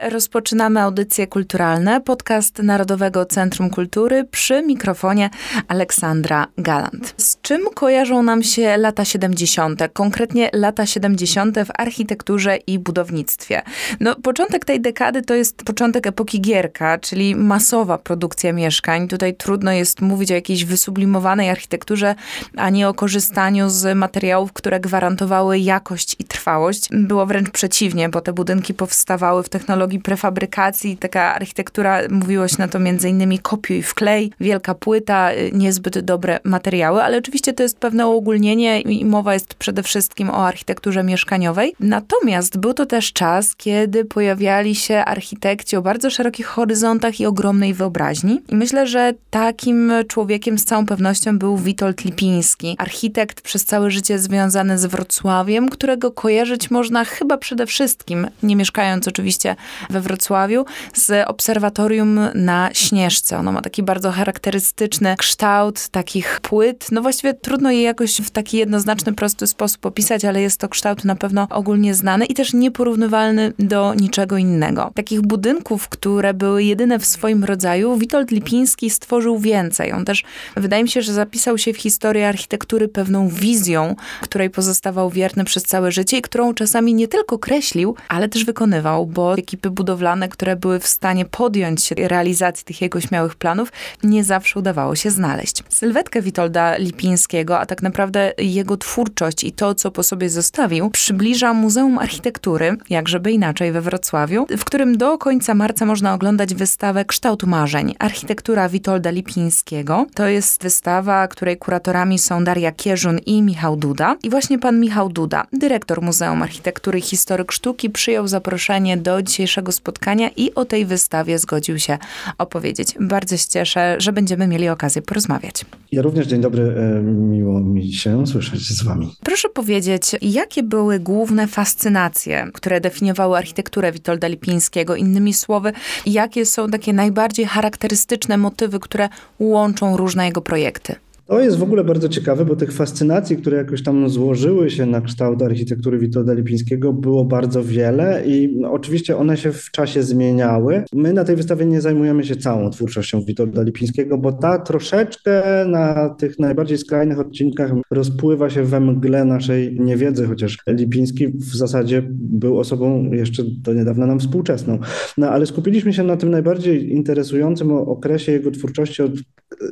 Rozpoczynamy audycje kulturalne, podcast Narodowego Centrum Kultury przy mikrofonie Aleksandra Galant. Z czym kojarzą nam się lata 70., konkretnie lata 70. w architekturze i budownictwie? No, początek tej dekady to jest początek epoki Gierka, czyli masowa produkcja mieszkań. Tutaj trudno jest mówić o jakiejś wysublimowanej architekturze, a nie o korzystaniu z materiałów, które gwarantowały jakość i trwałość. Było wręcz przeciwnie, bo te budynki powstawały w technologii technologii prefabrykacji, taka architektura, mówiłoś na to między innymi kopiuj w klej, wielka płyta, y, niezbyt dobre materiały, ale oczywiście to jest pewne uogólnienie i mowa jest przede wszystkim o architekturze mieszkaniowej. Natomiast był to też czas, kiedy pojawiali się architekci o bardzo szerokich horyzontach i ogromnej wyobraźni. I myślę, że takim człowiekiem z całą pewnością był Witold Lipiński, architekt przez całe życie związany z Wrocławiem, którego kojarzyć można chyba przede wszystkim, nie mieszkając oczywiście we Wrocławiu z obserwatorium na Śnieżce. Ono ma taki bardzo charakterystyczny kształt takich płyt. No właściwie trudno je jakoś w taki jednoznaczny, prosty sposób opisać, ale jest to kształt na pewno ogólnie znany i też nieporównywalny do niczego innego. Takich budynków, które były jedyne w swoim rodzaju, Witold Lipiński stworzył więcej. On też, wydaje mi się, że zapisał się w historii architektury pewną wizją, której pozostawał wierny przez całe życie i którą czasami nie tylko kreślił, ale też wykonywał, bo ekipy budowlane, które były w stanie podjąć się realizacji tych jego śmiałych planów, nie zawsze udawało się znaleźć. Sylwetkę Witolda Lipińskiego, a tak naprawdę jego twórczość i to, co po sobie zostawił, przybliża Muzeum Architektury, jakżeby inaczej we Wrocławiu, w którym do końca marca można oglądać wystawę Kształt Marzeń, architektura Witolda Lipińskiego. To jest wystawa, której kuratorami są Daria Kierzun i Michał Duda. I właśnie pan Michał Duda, dyrektor Muzeum Architektury i Historyk Sztuki, przyjął zaproszenie do dzisiejszego dzisiejszego spotkania i o tej wystawie zgodził się opowiedzieć. Bardzo się cieszę, że będziemy mieli okazję porozmawiać. Ja również dzień dobry, e, miło mi się słyszeć z wami. Proszę powiedzieć, jakie były główne fascynacje, które definiowały architekturę Witolda Lipińskiego? Innymi słowy, jakie są takie najbardziej charakterystyczne motywy, które łączą różne jego projekty? To jest w ogóle bardzo ciekawe, bo tych fascynacji, które jakoś tam złożyły się na kształt architektury Witolda Lipińskiego było bardzo wiele i oczywiście one się w czasie zmieniały. My na tej wystawie nie zajmujemy się całą twórczością Witolda Lipińskiego, bo ta troszeczkę na tych najbardziej skrajnych odcinkach rozpływa się we mgle naszej niewiedzy, chociaż Lipiński w zasadzie był osobą jeszcze do niedawna nam współczesną. No ale skupiliśmy się na tym najbardziej interesującym okresie jego twórczości od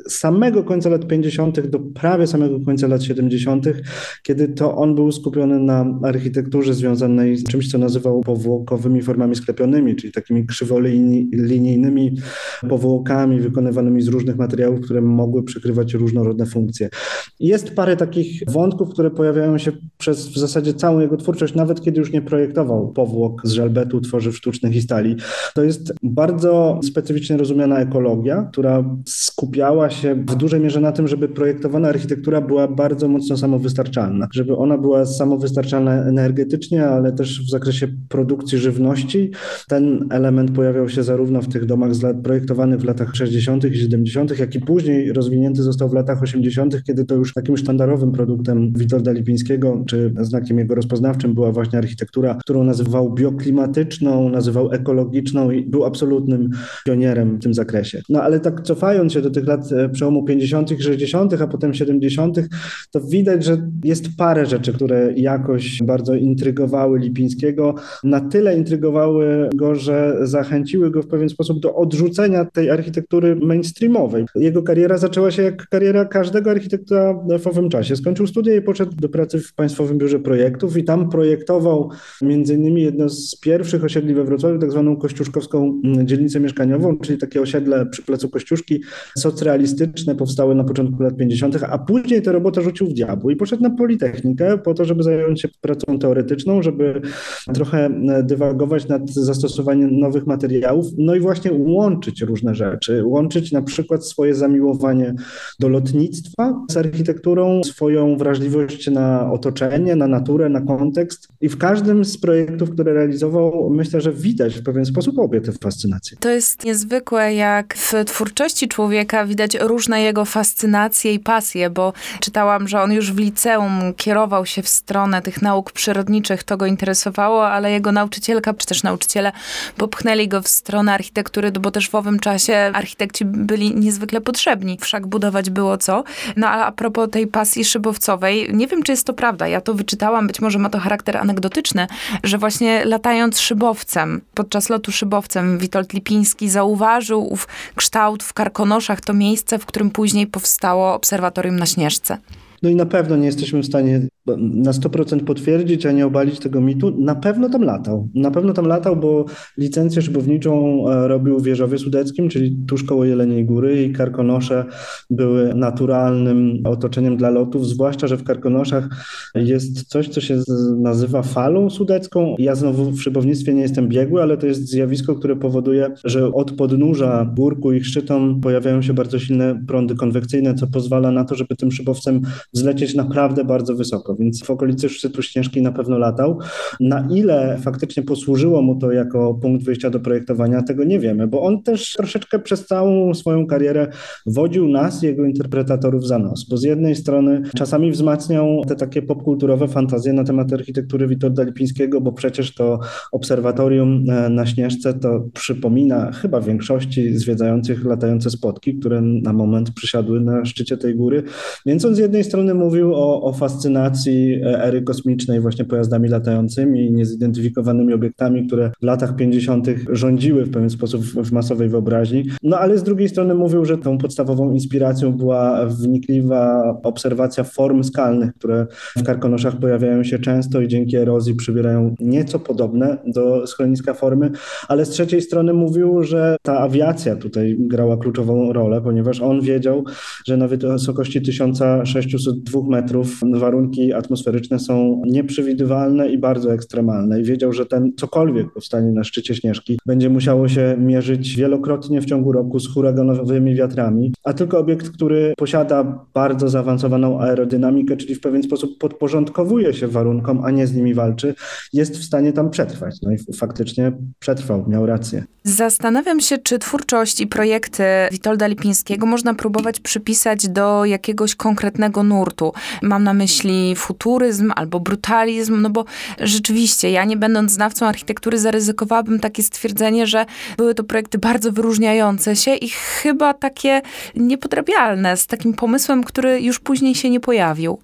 samego końca lat 50. do prawie samego końca lat 70., kiedy to on był skupiony na architekturze związanej z czymś, co nazywał powłokowymi formami sklepionymi, czyli takimi krzywolinijnymi powłokami wykonywanymi z różnych materiałów, które mogły przykrywać różnorodne funkcje. Jest parę takich wątków, które pojawiają się przez w zasadzie całą jego twórczość, nawet kiedy już nie projektował powłok z żelbetu, tworzyw sztucznych i stali. To jest bardzo specyficznie rozumiana ekologia, która skupiała się w dużej mierze na tym, żeby projektowana architektura była bardzo mocno samowystarczalna, żeby ona była samowystarczalna energetycznie, ale też w zakresie produkcji żywności. Ten element pojawiał się zarówno w tych domach projektowanych w latach 60. i 70., jak i później rozwinięty został w latach 80., kiedy to już takim sztandarowym produktem Witolda Lipińskiego, czy znakiem jego rozpoznawczym była właśnie architektura, którą nazywał bioklimatyczną, nazywał ekologiczną i był absolutnym pionierem w tym zakresie. No ale tak cofając się do tych lat E, przełomu 50., 60., a potem 70., to widać, że jest parę rzeczy, które jakoś bardzo intrygowały Lipińskiego. Na tyle intrygowały go, że zachęciły go w pewien sposób do odrzucenia tej architektury mainstreamowej. Jego kariera zaczęła się jak kariera każdego architekta w owym czasie. Skończył studia i poszedł do pracy w Państwowym Biurze Projektów i tam projektował między innymi jedno z pierwszych osiedli we Wrocławiu, tak zwaną kościuszkowską dzielnicę mieszkaniową, czyli takie osiedle przy Placu Kościuszki, socrealistyczne realistyczne powstały na początku lat 50., a później tę robotę rzucił w diabło i poszedł na Politechnikę po to, żeby zająć się pracą teoretyczną, żeby trochę dywagować nad zastosowaniem nowych materiałów, no i właśnie łączyć różne rzeczy, łączyć na przykład swoje zamiłowanie do lotnictwa z architekturą, swoją wrażliwość na otoczenie, na naturę, na kontekst i w każdym z projektów, które realizował, myślę, że widać w pewien sposób obie te fascynacje. To jest niezwykłe, jak w twórczości człowieka widać różne jego fascynacje pasję i pasję, bo czytałam, że on już w liceum kierował się w stronę tych nauk przyrodniczych, to go interesowało, ale jego nauczycielka, czy też nauczyciele popchnęli go w stronę architektury, bo też w owym czasie architekci byli niezwykle potrzebni. Wszak budować było co. No ale a propos tej pasji szybowcowej, nie wiem, czy jest to prawda. Ja to wyczytałam, być może ma to charakter anegdotyczny, że właśnie latając szybowcem, podczas lotu szybowcem Witold Lipiński zauważył ów kształt w Karkonoszach, to miejsce, w którym później powstało obserwatorium na Śnieżce. No i na pewno nie jesteśmy w stanie na 100% potwierdzić, a nie obalić tego mitu. Na pewno tam latał. Na pewno tam latał, bo licencję szybowniczą e, robił w Wieżowie Sudeckim, czyli tuż koło Jeleniej Góry i Karkonosze były naturalnym otoczeniem dla lotów, zwłaszcza, że w Karkonoszach jest coś, co się nazywa falą sudecką. Ja znowu w szybownictwie nie jestem biegły, ale to jest zjawisko, które powoduje, że od podnóża górku i szczytom pojawiają się bardzo silne prądy konwekcyjne, co pozwala na to, żeby tym szybowcem zlecieć naprawdę bardzo wysoko, więc w okolicy szczytu Śnieżki na pewno latał. Na ile faktycznie posłużyło mu to jako punkt wyjścia do projektowania, tego nie wiemy, bo on też troszeczkę przez całą swoją karierę wodził nas, jego interpretatorów za nos, bo z jednej strony czasami wzmacniał te takie popkulturowe fantazje na temat architektury Witolda Lipińskiego, bo przecież to obserwatorium e, na Śnieżce to przypomina chyba większości zwiedzających latające spotki, które na moment przysiadły na szczycie tej góry, więc on z jednej strony mówił o, o fascynacji e, ery kosmicznej właśnie pojazdami latającymi, niezidentyfikowanymi obiektami, które w latach 50. rządziły w pewien sposób w, masowej wyobraźni. No ale z drugiej strony mówił, że tą podstawową inspiracją była wnikliwa obserwacja form skalnych, które w Karkonoszach pojawiają się często i dzięki erozji przybierają nieco podobne do schroniska formy, ale z trzeciej strony mówił, że ta awiacja tutaj grała kluczową rolę, ponieważ on wiedział, że na wysokości 1600 dwóch metrów warunki atmosferyczne są nieprzewidywalne i bardzo ekstremalne. I wiedział, że ten cokolwiek powstanie na szczycie Śnieżki będzie musiało się mierzyć wielokrotnie w ciągu roku z huraganowymi wiatrami, a tylko obiekt, który posiada bardzo zaawansowaną aerodynamikę, czyli w pewien sposób podporządkowuje się warunkom, a nie z nimi walczy, jest w stanie tam przetrwać. No i faktycznie przetrwał, miał rację. Zastanawiam się, czy twórczość i projekty Witolda Lipińskiego można próbować przypisać do jakiegoś konkretnego nurtu. Mam na myśli futuryzm albo brutalizm, no bo rzeczywiście ja nie będąc znawcą architektury zaryzykowałabym takie stwierdzenie, że były to projekty bardzo wyróżniające się i chyba takie niepodrabialne, z takim pomysłem, który już później się nie pojawił.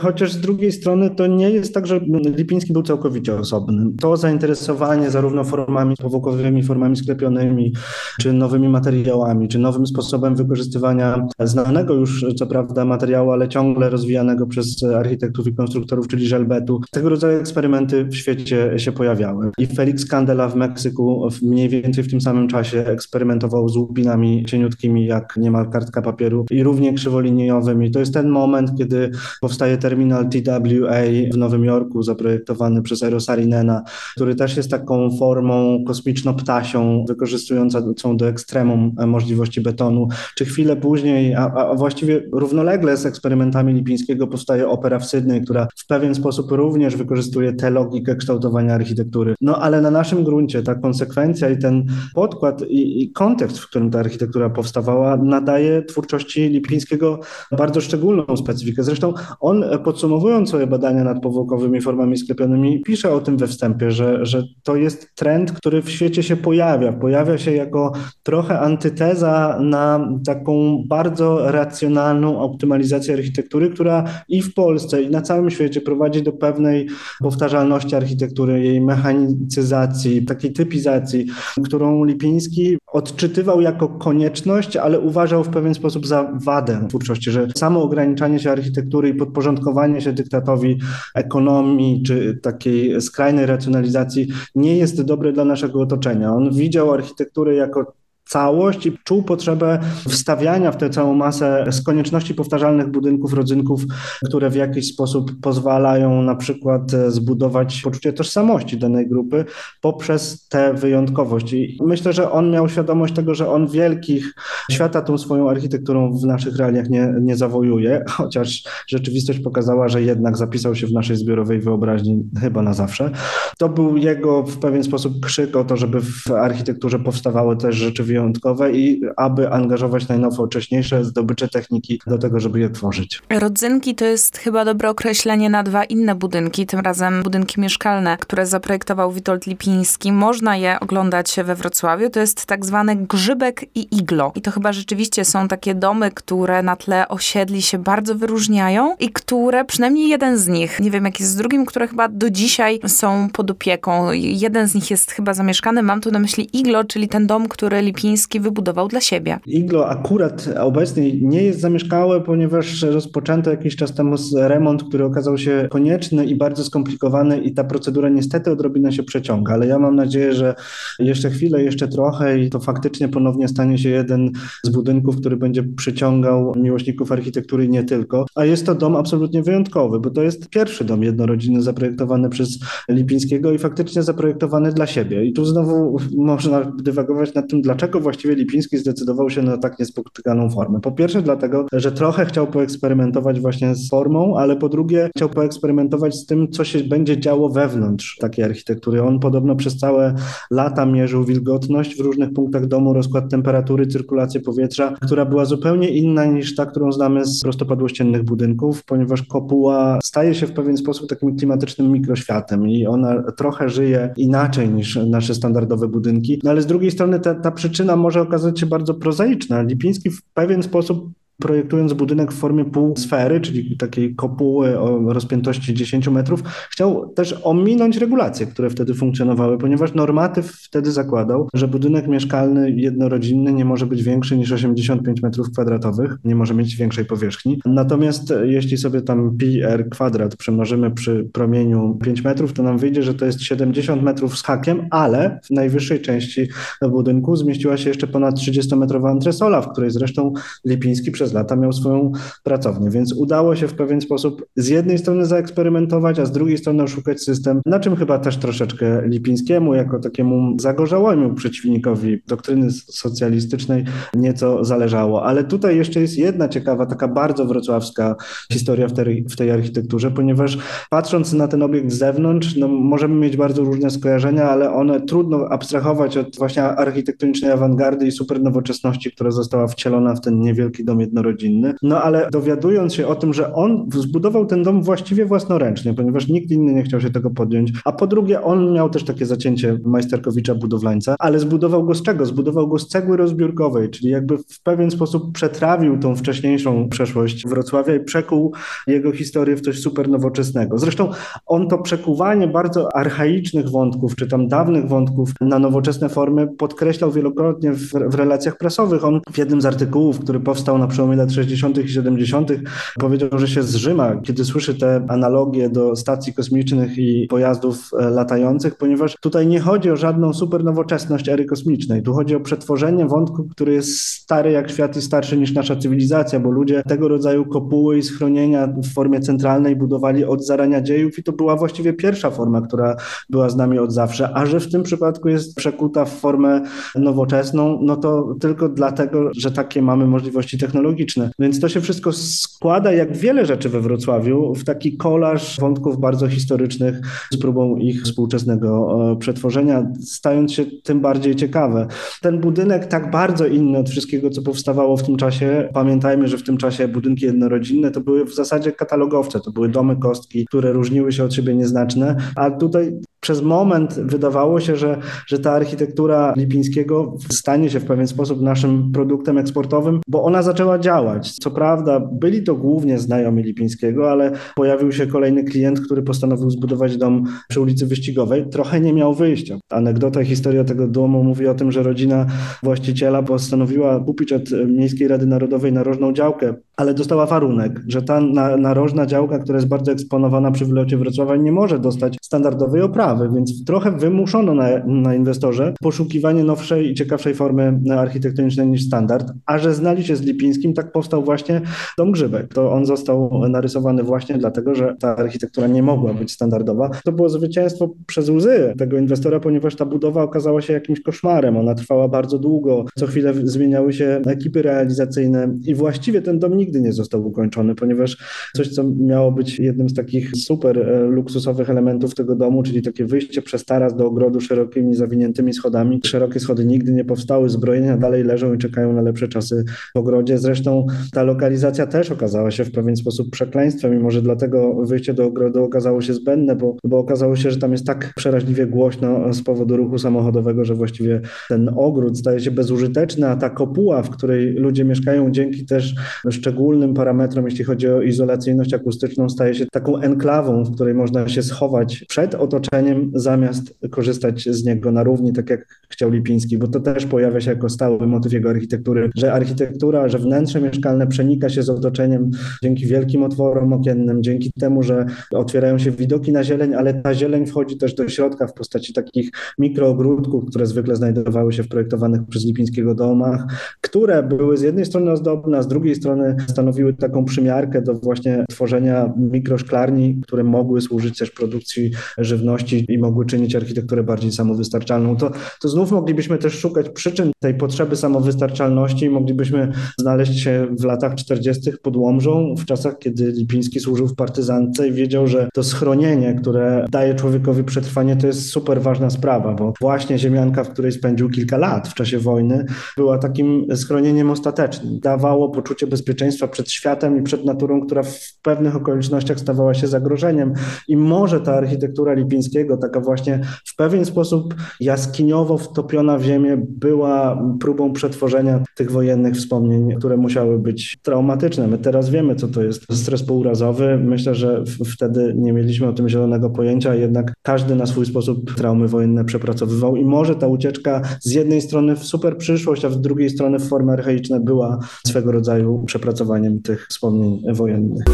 Chociaż z drugiej strony to nie jest tak, że Lipiński był całkowicie osobny. To zainteresowanie zarówno formami powłokowymi, formami sklepionymi, czy nowymi materiałami, czy nowym sposobem wykorzystywania znanego już co prawda materiału, ale ciągle rozwijanego przez architektów i konstruktorów, czyli żelbetu. Tego rodzaju eksperymenty w świecie się pojawiały. I Felix Candela w Meksyku mniej więcej w tym samym czasie eksperymentował z łupinami cieniutkimi, jak niemal kartka papieru i równie krzywoliniowymi. To jest ten moment, kiedy powstaje ten terminal TWA w Nowym Jorku, zaprojektowany przez Aerosarinena, który też jest taką formą kosmiczno-ptasią, wykorzystującą do ekstremum możliwości betonu. Czy chwilę później, a, a właściwie równolegle z eksperymentami Lipińskiego powstaje opera w Sydney, która w pewien sposób również wykorzystuje tę logikę kształtowania architektury. No ale na naszym gruncie ta konsekwencja i ten podkład i, i kontekst, w którym ta architektura powstawała, nadaje twórczości Lipińskiego bardzo szczególną specyfikę. Zresztą on podsumowując swoje badania nad powłokowymi formami sklepionymi, pisze o tym we wstępie, że, że to jest trend, który w świecie się pojawia. Pojawia się jako trochę antyteza na taką bardzo racjonalną optymalizację architektury, która i w Polsce, i na całym świecie prowadzi do pewnej powtarzalności architektury, jej mechanicyzacji, takiej typizacji, którą Lipiński odczytywał jako konieczność, ale uważał w pewien sposób za wadę twórczości, że samo ograniczanie się architektury i podporządkowanie się dyktatowi ekonomii czy takiej skrajnej racjonalizacji nie jest dobre dla naszego otoczenia. On widział architekturę jako całość i czuł potrzebę wstawiania w tę całą masę z konieczności powtarzalnych budynków, rodzynków, które w jakiś sposób pozwalają na przykład zbudować poczucie tożsamości danej grupy poprzez tę wyjątkowość. I myślę, że on miał świadomość tego, że on wielkich świata tą swoją architekturą w naszych realiach nie, nie zawojuje, chociaż rzeczywistość pokazała, że jednak zapisał się w naszej zbiorowej wyobraźni chyba na zawsze. To był jego w pewien sposób krzyk o to, żeby w architekturze powstawały też rzeczywiście wyjątkowe i aby angażować najnowocześniejsze zdobycze techniki do tego, żeby je tworzyć. Rodzynki to jest chyba dobre określenie na dwa inne budynki, tym razem budynki mieszkalne, które zaprojektował Witold Lipiński. Można je oglądać we Wrocławiu. To jest tak zwany grzybek i iglo. I to chyba rzeczywiście są takie domy, które na tle osiedli się bardzo wyróżniają i które, przynajmniej jeden z nich, nie wiem jak jest z drugim, które chyba do dzisiaj są pod opieką. Jeden z nich jest chyba zamieszkany. Mam tu na myśli iglo, czyli ten dom, który Lipiński wybudował dla siebie. Iglo akurat obecnie nie jest zamieszkałe, ponieważ rozpoczęto jakiś czas temu remont, który okazał się konieczny i bardzo skomplikowany i ta procedura niestety odrobinę się przeciąga, ale ja mam nadzieję, że jeszcze chwilę, jeszcze trochę i to faktycznie ponownie stanie się jeden z budynków, który będzie przyciągał miłośników architektury i nie tylko. A jest to dom absolutnie wyjątkowy, bo to jest pierwszy dom jednorodzinny zaprojektowany przez Lipińskiego i faktycznie zaprojektowany dla siebie. I tu znowu można dywagować nad tym, dlaczego właściwie Lipiński zdecydował się na tak niespotykaną formę. Po pierwsze dlatego, że trochę chciał poeksperymentować właśnie z formą, ale po drugie chciał poeksperymentować z tym, co się będzie działo wewnątrz takiej architektury. On podobno przez całe lata mierzył wilgotność w różnych punktach domu, rozkład temperatury, cyrkulację powietrza, która była zupełnie inna niż ta, którą znamy z prostopadłościennych budynków, ponieważ kopuła staje się w pewien sposób takim klimatycznym mikroświatem i ona trochę żyje inaczej niż nasze standardowe budynki. No ale z drugiej strony ta, ta przyczyna może okazać się bardzo prozaiczna. Lipiński w pewien sposób projektując budynek w formie półsfery, czyli takiej kopuły o rozpiętości 10 metrów, chciał też ominąć regulacje, które wtedy funkcjonowały, ponieważ normatyw wtedy zakładał, że budynek mieszkalny jednorodzinny nie może być większy niż 85 metrów kwadratowych, nie może mieć większej powierzchni. Natomiast jeśli sobie tam pi kwadrat przemnożymy przy promieniu 5 metrów, to nam wyjdzie, że to jest 70 metrów z hakiem, ale w najwyższej części budynku zmieściła się jeszcze ponad 30-metrowa antresola, w której zresztą Lipiński przez przez lata miał swoją pracownię, więc udało się w pewien sposób z jednej strony zaeksperymentować, a z drugiej strony oszukać system, na czym chyba też troszeczkę Lipińskiemu, jako takiemu zagorzałemu przeciwnikowi doktryny socjalistycznej nieco zależało. Ale tutaj jeszcze jest jedna ciekawa, taka bardzo wrocławska historia w tej, w tej architekturze, ponieważ patrząc na ten obiekt z zewnątrz, no możemy mieć bardzo różne skojarzenia, ale one trudno abstrahować od właśnie architektonicznej awangardy i supernowoczesności, która została wcielona w ten niewielki dom jednorodzinny jednorodzinny. No ale dowiadując się o tym, że on zbudował ten dom właściwie własnoręcznie, ponieważ nikt inny nie chciał się tego podjąć, a po drugie on miał też takie zacięcie majsterkowicza budowlańca, ale zbudował go z czego? Zbudował go z cegły rozbiórkowej, czyli jakby w pewien sposób przetrawił tą wcześniejszą przeszłość Wrocławia i przekuł jego historię w coś super nowoczesnego. Zresztą on to przekuwanie bardzo archaicznych wątków, czy tam dawnych wątków na nowoczesne formy podkreślał wielokrotnie w, w relacjach prasowych. On w jednym z artykułów, który powstał na przełomie przełomie lat 60. i 70. powiedział, że się zrzyma, kiedy słyszy te analogie do stacji kosmicznych i pojazdów e, latających, ponieważ tutaj nie chodzi o żadną super nowoczesność ery kosmicznej. Tu chodzi o przetworzenie wątku, który jest stary jak świat i starszy niż nasza cywilizacja, bo ludzie tego rodzaju kopuły i schronienia w formie centralnej budowali od zarania dziejów i to była właściwie pierwsza forma, która była z nami od zawsze, a że w tym przypadku jest przekuta w formę nowoczesną, no to tylko dlatego, że takie mamy możliwości technologiczne, więc to się wszystko składa, jak wiele rzeczy we Wrocławiu, w taki kolaż wątków bardzo historycznych z próbą ich współczesnego e, przetworzenia, stając się tym bardziej ciekawe. Ten budynek tak bardzo inny od wszystkiego, co powstawało w tym czasie, pamiętajmy, że w tym czasie budynki jednorodzinne to były w zasadzie katalogowce, to były domy kostki, które różniły się od siebie nieznaczne, a tutaj przez moment wydawało się, że, że ta architektura Lipińskiego stanie się w pewien sposób naszym produktem eksportowym, bo ona zaczęła działać. Co prawda, byli to głównie znajomi Lipińskiego, ale pojawił się kolejny klient, który postanowił zbudować dom przy ulicy Wyścigowej. Trochę nie miał wyjścia. Anegdota, historia tego domu mówi o tym, że rodzina właściciela postanowiła kupić od Miejskiej Rady Narodowej narożną działkę, ale dostała warunek, że ta narożna działka, która jest bardzo eksponowana przy wylocie Wrocławia, nie może dostać standardowej oprawy więc trochę wymuszono na, na inwestorze poszukiwanie nowszej i ciekawszej formy architektonicznej niż standard, a że znali się z Lipińskim, tak powstał właśnie Dom Grzybek. To on został narysowany właśnie dlatego, że ta architektura nie mogła być standardowa. To było zwycięstwo przez łzy tego inwestora, ponieważ ta budowa okazała się jakimś koszmarem. Ona trwała bardzo długo, co chwilę zmieniały się ekipy realizacyjne i właściwie ten dom nigdy nie został ukończony, ponieważ coś, co miało być jednym z takich super e, luksusowych elementów tego domu, czyli taki takie wyjście przez taras do ogrodu szerokimi, zawiniętymi schodami. Szerokie schody nigdy nie powstały, zbrojenia dalej leżą i czekają na lepsze czasy w ogrodzie. Zresztą ta lokalizacja też okazała się w pewien sposób przekleństwem i może dlatego wyjście do ogrodu okazało się zbędne, bo, bo okazało się, że tam jest tak przeraźliwie głośno z powodu ruchu samochodowego, że właściwie ten ogród staje się bezużyteczny, a ta kopuła, w której ludzie mieszkają dzięki też szczególnym parametrom, jeśli chodzi o izolacyjność akustyczną, staje się taką enklawą, w której można się schować przed otoczeniem, zamiast korzystać z niego na równi, tak jak chciał Lipiński, bo to też pojawia się jako stały motyw jego architektury, że architektura, że wnętrze mieszkalne przenika się z otoczeniem dzięki wielkim otworom okiennym, dzięki temu, że otwierają się widoki na zieleń, ale ta zieleń wchodzi też do środka w postaci takich mikroogródków, które zwykle znajdowały się w projektowanych przez Lipińskiego domach, które były z jednej strony ozdobne, a z drugiej strony stanowiły taką przymiarkę do właśnie tworzenia mikroszklarni, które mogły służyć też produkcji żywności i mogły czynić architekturę bardziej samowystarczalną. To, to znów moglibyśmy też szukać przyczyn tej potrzeby samowystarczalności i moglibyśmy znaleźć się w latach 40. pod Łomżą, w czasach, kiedy Lipiński służył w partyzance i wiedział, że to schronienie, które daje człowiekowi przetrwanie, to jest super ważna sprawa, bo właśnie ziemianka, w której spędził kilka lat w czasie wojny, była takim schronieniem ostatecznym. Dawało poczucie bezpieczeństwa przed światem i przed naturą, która w pewnych okolicznościach stawała się zagrożeniem. I może ta architektura Lipińskiego, taka właśnie w pewien sposób jaskiniowo wtopiona w ziemię, była próbą przetworzenia tych wojennych wspomnień, które musiały być traumatyczne. My teraz wiemy, co to jest stres pourazowy. Myślę, że wtedy nie mieliśmy o tym zielonego pojęcia, jednak każdy na swój sposób traumy wojenne przepracowywał i może ta ucieczka z jednej strony w super przyszłość, a z drugiej strony w formy archaiczne była swego rodzaju przepracowaniem tych wspomnień wojennych.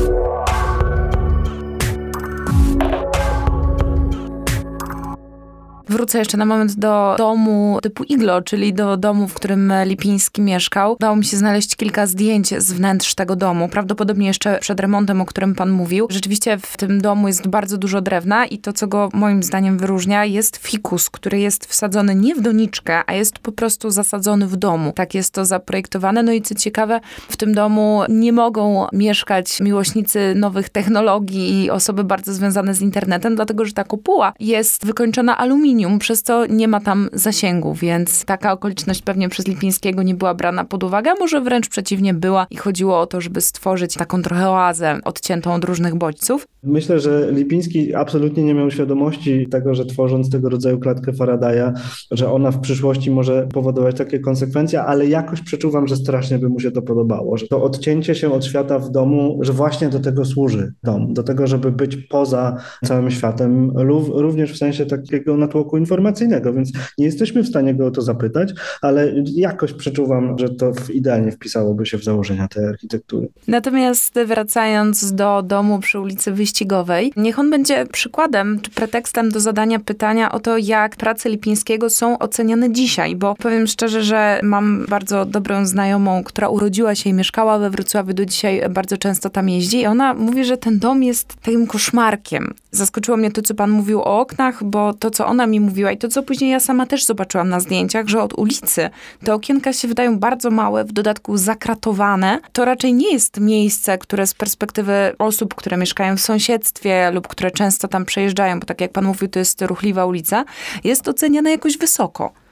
Wrócę jeszcze na moment do domu typu iglo, czyli do domu, w którym Lipiński mieszkał. Udało mi się znaleźć kilka zdjęć z wnętrz tego domu, prawdopodobnie jeszcze przed remontem, o którym pan mówił. Rzeczywiście w tym domu jest bardzo dużo drewna i to, co go moim zdaniem wyróżnia, jest fikus, który jest wsadzony nie w doniczkę, a jest po prostu zasadzony w domu. Tak jest to zaprojektowane. No i co ciekawe, w tym domu nie mogą mieszkać miłośnicy nowych technologii i osoby bardzo związane z internetem, dlatego że ta kopuła jest wykończona aluminium przez co nie ma tam zasięgu, więc taka okoliczność pewnie przez Lipińskiego nie była brana pod uwagę, a może wręcz przeciwnie była i chodziło o to, żeby stworzyć taką trochę oazę odciętą od różnych bodźców. Myślę, że Lipiński absolutnie nie miał świadomości tego, że tworząc tego rodzaju klatkę Faradaya, że ona w przyszłości może powodować takie konsekwencje, ale jakoś przeczuwam, że strasznie by mu się to podobało, że to odcięcie się od świata w domu, że właśnie do tego służy dom, do tego, żeby być poza całym światem, również w sensie takiego natłoku informacyjnego, więc nie jesteśmy w stanie go o to zapytać, ale jakoś przeczuwam, że to idealnie wpisałoby się w założenia tej architektury. Natomiast wracając do domu przy ulicy Wyścigowej, niech on będzie przykładem czy pretekstem do zadania pytania o to, jak prace Lipińskiego są oceniane dzisiaj, bo powiem szczerze, że mam bardzo dobrą znajomą, która urodziła się i mieszkała we Wrocławiu, do dzisiaj bardzo często tam jeździ i ona mówi, że ten dom jest takim koszmarkiem. Zaskoczyło mnie to, co pan mówił o oknach, bo to, co ona mi mówiła i to, co później ja sama też zobaczyłam na zdjęciach, że od ulicy te okienka się wydają bardzo małe, w dodatku zakratowane. To raczej nie jest miejsce, które z perspektywy osób, które mieszkają w sąsiedztwie lub które często tam przejeżdżają, bo tak jak pan mówił, to jest ruchliwa ulica, jest oceniane jakoś wysoko.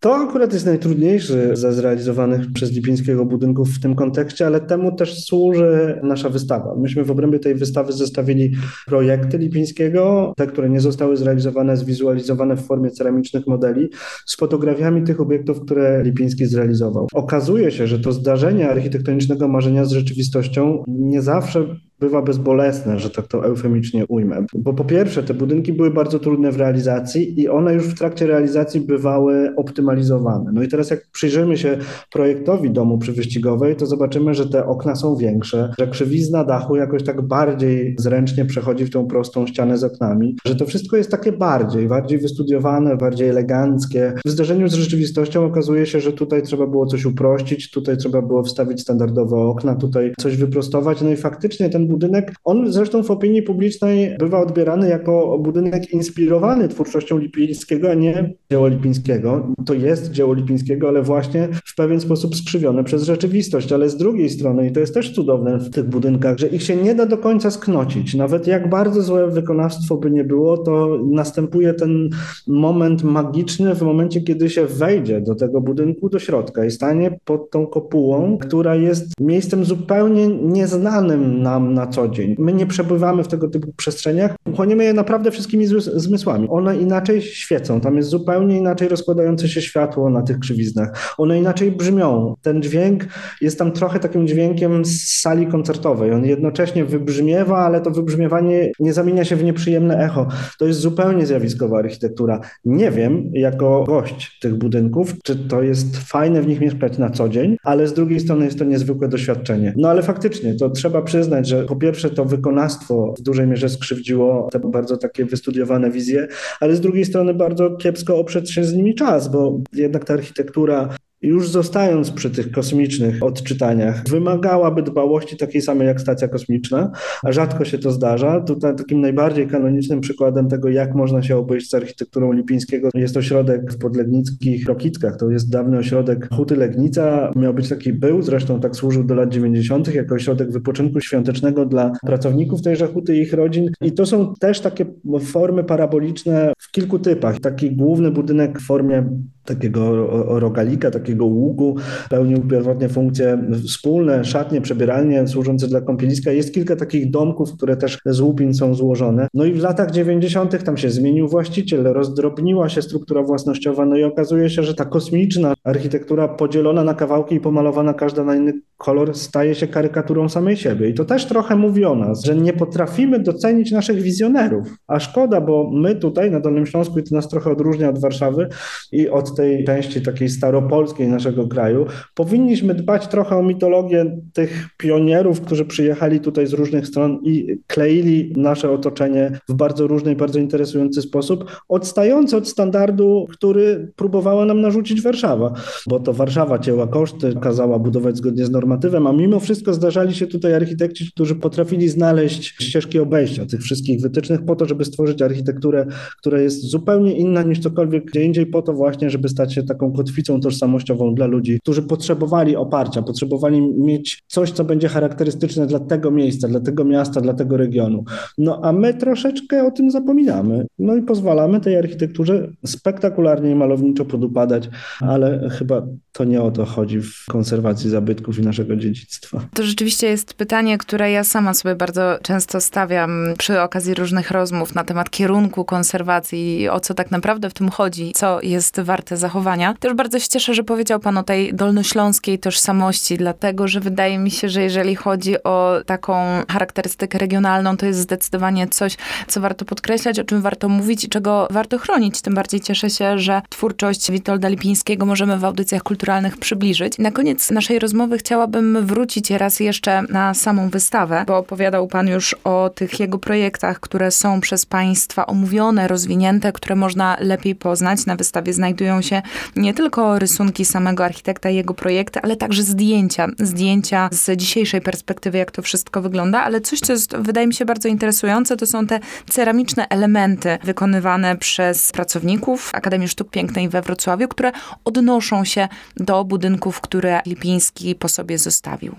To akurat jest najtrudniejszy ze zrealizowanych przez Lipińskiego budynków w tym kontekście, ale temu też służy nasza wystawa. Myśmy w obrębie tej wystawy zestawili projekty Lipińskiego, te, które nie zostały zrealizowane, zwizualizowane w formie ceramicznych modeli, z fotografiami tych obiektów, które Lipiński zrealizował. Okazuje się, że to zdarzenie architektonicznego marzenia z rzeczywistością nie zawsze bywa bezbolesne, że tak to eufemicznie ujmę. Bo po pierwsze, te budynki były bardzo trudne w realizacji i one już w trakcie realizacji bywały optymalizowane. No i teraz jak przyjrzymy się projektowi domu przywyścigowej, to zobaczymy, że te okna są większe, że krzywizna dachu jakoś tak bardziej zręcznie przechodzi w tą prostą ścianę z oknami, że to wszystko jest takie bardziej, bardziej wystudiowane, bardziej eleganckie. W zderzeniu z rzeczywistością okazuje się, że tutaj trzeba było coś uprościć, tutaj trzeba było wstawić standardowe okna, tutaj coś wyprostować, no i faktycznie ten budynek, on zresztą w opinii publicznej bywa odbierany jako budynek inspirowany twórczością Lipińskiego, a nie dzieło Lipińskiego. To jest dzieło Lipińskiego, ale właśnie w pewien sposób skrzywione przez rzeczywistość. Ale z drugiej strony, i to jest też cudowne w tych budynkach, że ich się nie da do końca sknocić. Nawet jak bardzo złe wykonawstwo by nie było, to następuje ten moment magiczny w momencie, kiedy się wejdzie do tego budynku, do środka i stanie pod tą kopułą, która jest miejscem zupełnie nieznanym nam na co dzień. My nie przebywamy w tego typu przestrzeniach, uchłoniemy je naprawdę wszystkimi zmysłami. One inaczej świecą, tam jest zupełnie inaczej rozkładające się światło na tych krzywiznach. One inaczej brzmią. Ten dźwięk jest tam trochę takim dźwiękiem z sali koncertowej. On jednocześnie wybrzmiewa, ale to wybrzmiewanie nie zamienia się w nieprzyjemne echo. To jest zupełnie zjawiskowa architektura. Nie wiem, jako gość tych budynków, czy to jest fajne w nich mieszkać na co dzień, ale z drugiej strony jest to niezwykłe doświadczenie. No ale faktycznie, to trzeba przyznać, że po pierwsze to wykonawstwo w dużej mierze skrzywdziło te bardzo takie wystudiowane wizje, ale z drugiej strony bardzo kiepsko oprzeć się z nimi czas, bo jednak ta architektura już zostając przy tych kosmicznych odczytaniach, wymagałaby dbałości takiej samej jak stacja kosmiczna, a rzadko się to zdarza. Tutaj takim najbardziej kanonicznym przykładem tego, jak można się obejść z architekturą Lipińskiego, jest ośrodek w podlegnickich Rokitkach. To jest dawny ośrodek Huty Legnica. Miał być taki, był, zresztą tak służył do lat 90., jako ośrodek wypoczynku świątecznego dla pracowników tejże Huty i ich rodzin. I to są też takie formy paraboliczne w kilku typach. Taki główny budynek w formie takiego rogalika, takiego łuku, pełnił pierwotnie funkcje wspólne, szatnie, przebieralnie służące dla kąpieliska. Jest kilka takich domków, które też z łupin są złożone. No i w latach 90. tam się zmienił właściciel, rozdrobniła się struktura własnościowa, no i okazuje się, że ta kosmiczna architektura podzielona na kawałki i pomalowana każda na inny kolor staje się karykaturą samej siebie. I to też trochę mówi o nas, że nie potrafimy docenić naszych wizjonerów. A szkoda, bo my tutaj na Dolnym Śląsku, i to nas trochę odróżnia od Warszawy i od tej części takiej staropolskiej naszego kraju, powinniśmy dbać trochę o mitologię tych pionierów, którzy przyjechali tutaj z różnych stron i kleili nasze otoczenie w bardzo różny i bardzo interesujący sposób, odstający od standardu, który próbowała nam narzucić Warszawa, bo to Warszawa cięła koszty, kazała budować zgodnie z normatywem, a mimo wszystko zdarzali się tutaj architekci, którzy potrafili znaleźć ścieżki obejścia tych wszystkich wytycznych po to, żeby stworzyć architekturę, która jest zupełnie inna niż cokolwiek gdzie indziej, po to właśnie, żeby stać się taką kotwicą tożsamościową dla ludzi, którzy potrzebowali oparcia, potrzebowali mieć coś, co będzie charakterystyczne dla tego miejsca, dla tego miasta, dla tego regionu. No a my troszeczkę o tym zapominamy. No i pozwalamy tej architekturze spektakularnie i malowniczo podupadać, ale chyba to nie o to chodzi w konserwacji zabytków i naszego dziedzictwa. To rzeczywiście jest pytanie, które ja sama sobie bardzo często stawiam przy okazji różnych rozmów na temat kierunku konserwacji i o co tak naprawdę w tym chodzi, co jest warte zachowania. Też bardzo się cieszę, że powiedział Pan o tej dolnośląskiej tożsamości, dlatego że wydaje mi się, że jeżeli chodzi o taką charakterystykę regionalną, to jest zdecydowanie coś, co warto podkreślać, o czym warto mówić i czego warto chronić. Tym bardziej cieszę się, że twórczość Witolda Lipińskiego możemy w audycjach kulturalnych przybliżyć. Na koniec naszej rozmowy chciałabym wrócić raz jeszcze na samą wystawę, bo opowiadał Pan już o tych jego projektach, które są przez Państwa omówione, rozwinięte, które można lepiej poznać. Na wystawie znajdują się nie tylko rysunki samego architekta i jego projekty, ale także zdjęcia. Zdjęcia z dzisiejszej perspektywy, jak to wszystko wygląda, ale coś, co jest, wydaje mi się bardzo interesujące, to są te ceramiczne elementy wykonywane przez pracowników Akademii Sztuk Pięknej we Wrocławiu, które odnoszą się do budynków, które Lipiński po sobie zostawił.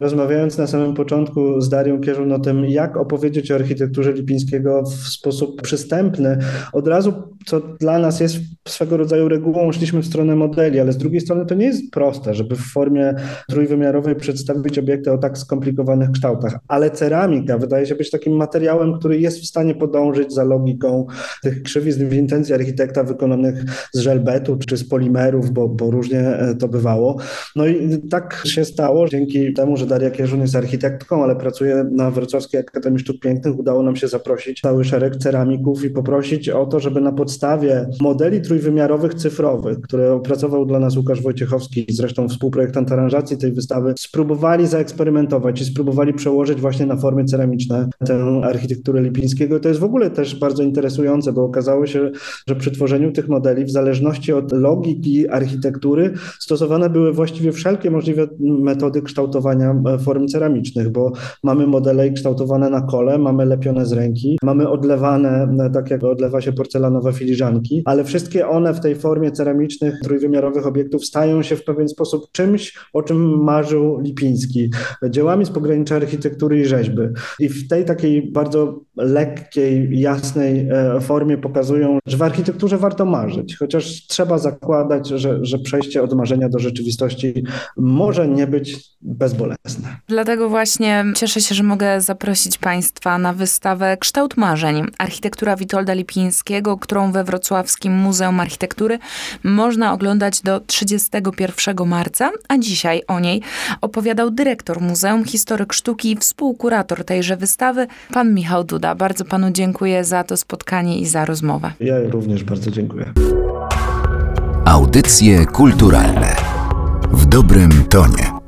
Rozmawiając na samym początku z Darią Kierzun o tym, jak opowiedzieć o architekturze Lipińskiego w sposób przystępny, od razu, co dla nas jest swego rodzaju regułą, szliśmy w stronę modeli, ale z drugiej strony to nie jest proste, żeby w formie trójwymiarowej przedstawić obiekty o tak skomplikowanych kształtach, ale ceramika wydaje się być takim materiałem, który jest w stanie podążyć za logiką tych krzywizn w intencji architekta wykonanych z żelbetu czy z polimerów, bo, bo różnie e, to bywało. No i tak się stało dzięki temu, że Daria Kierzun jest architektką, ale pracuje na Wrocławskiej Akademii Sztuk Pięknych. Udało nam się zaprosić cały szereg ceramików i poprosić o to, żeby na podstawie modeli trójwymiarowych, cyfrowych, które opracował dla nas Łukasz Wojciechowski, zresztą współprojektant aranżacji tej wystawy, spróbowali zaeksperymentować i spróbowali przełożyć właśnie na formy ceramiczne tę architekturę Lipińskiego. To jest w ogóle też bardzo interesujące, bo okazało się, że przy tworzeniu tych modeli, w zależności od logiki architektury, stosowane były właściwie wszelkie możliwe metody kształtowania form ceramicznych, bo mamy modele kształtowane na kole, mamy lepione z ręki, mamy odlewane, tak jak odlewa się porcelanowe filiżanki, ale wszystkie one w tej formie ceramicznych, trójwymiarowych obiektów stają się w pewien sposób czymś, o czym marzył Lipiński, dziełami z pogranicza architektury i rzeźby. I w tej takiej bardzo lekkiej, jasnej e, formie pokazują, że w architekturze warto marzyć, chociaż trzeba zakładać, że, że przejście od marzenia do rzeczywistości może nie być bezbolesne. Dlatego właśnie cieszę się, że mogę zaprosić Państwa na wystawę Kształt Marzeń, architektura Witolda Lipińskiego, którą we Wrocławskim Muzeum Architektury można oglądać do 31 marca, a dzisiaj o niej opowiadał dyrektor Muzeum, historyk sztuki i współkurator tejże wystawy, pan Michał Duda. Bardzo panu dziękuję za to spotkanie i za rozmowę. Ja również bardzo dziękuję. Audycje kulturalne w dobrym tonie.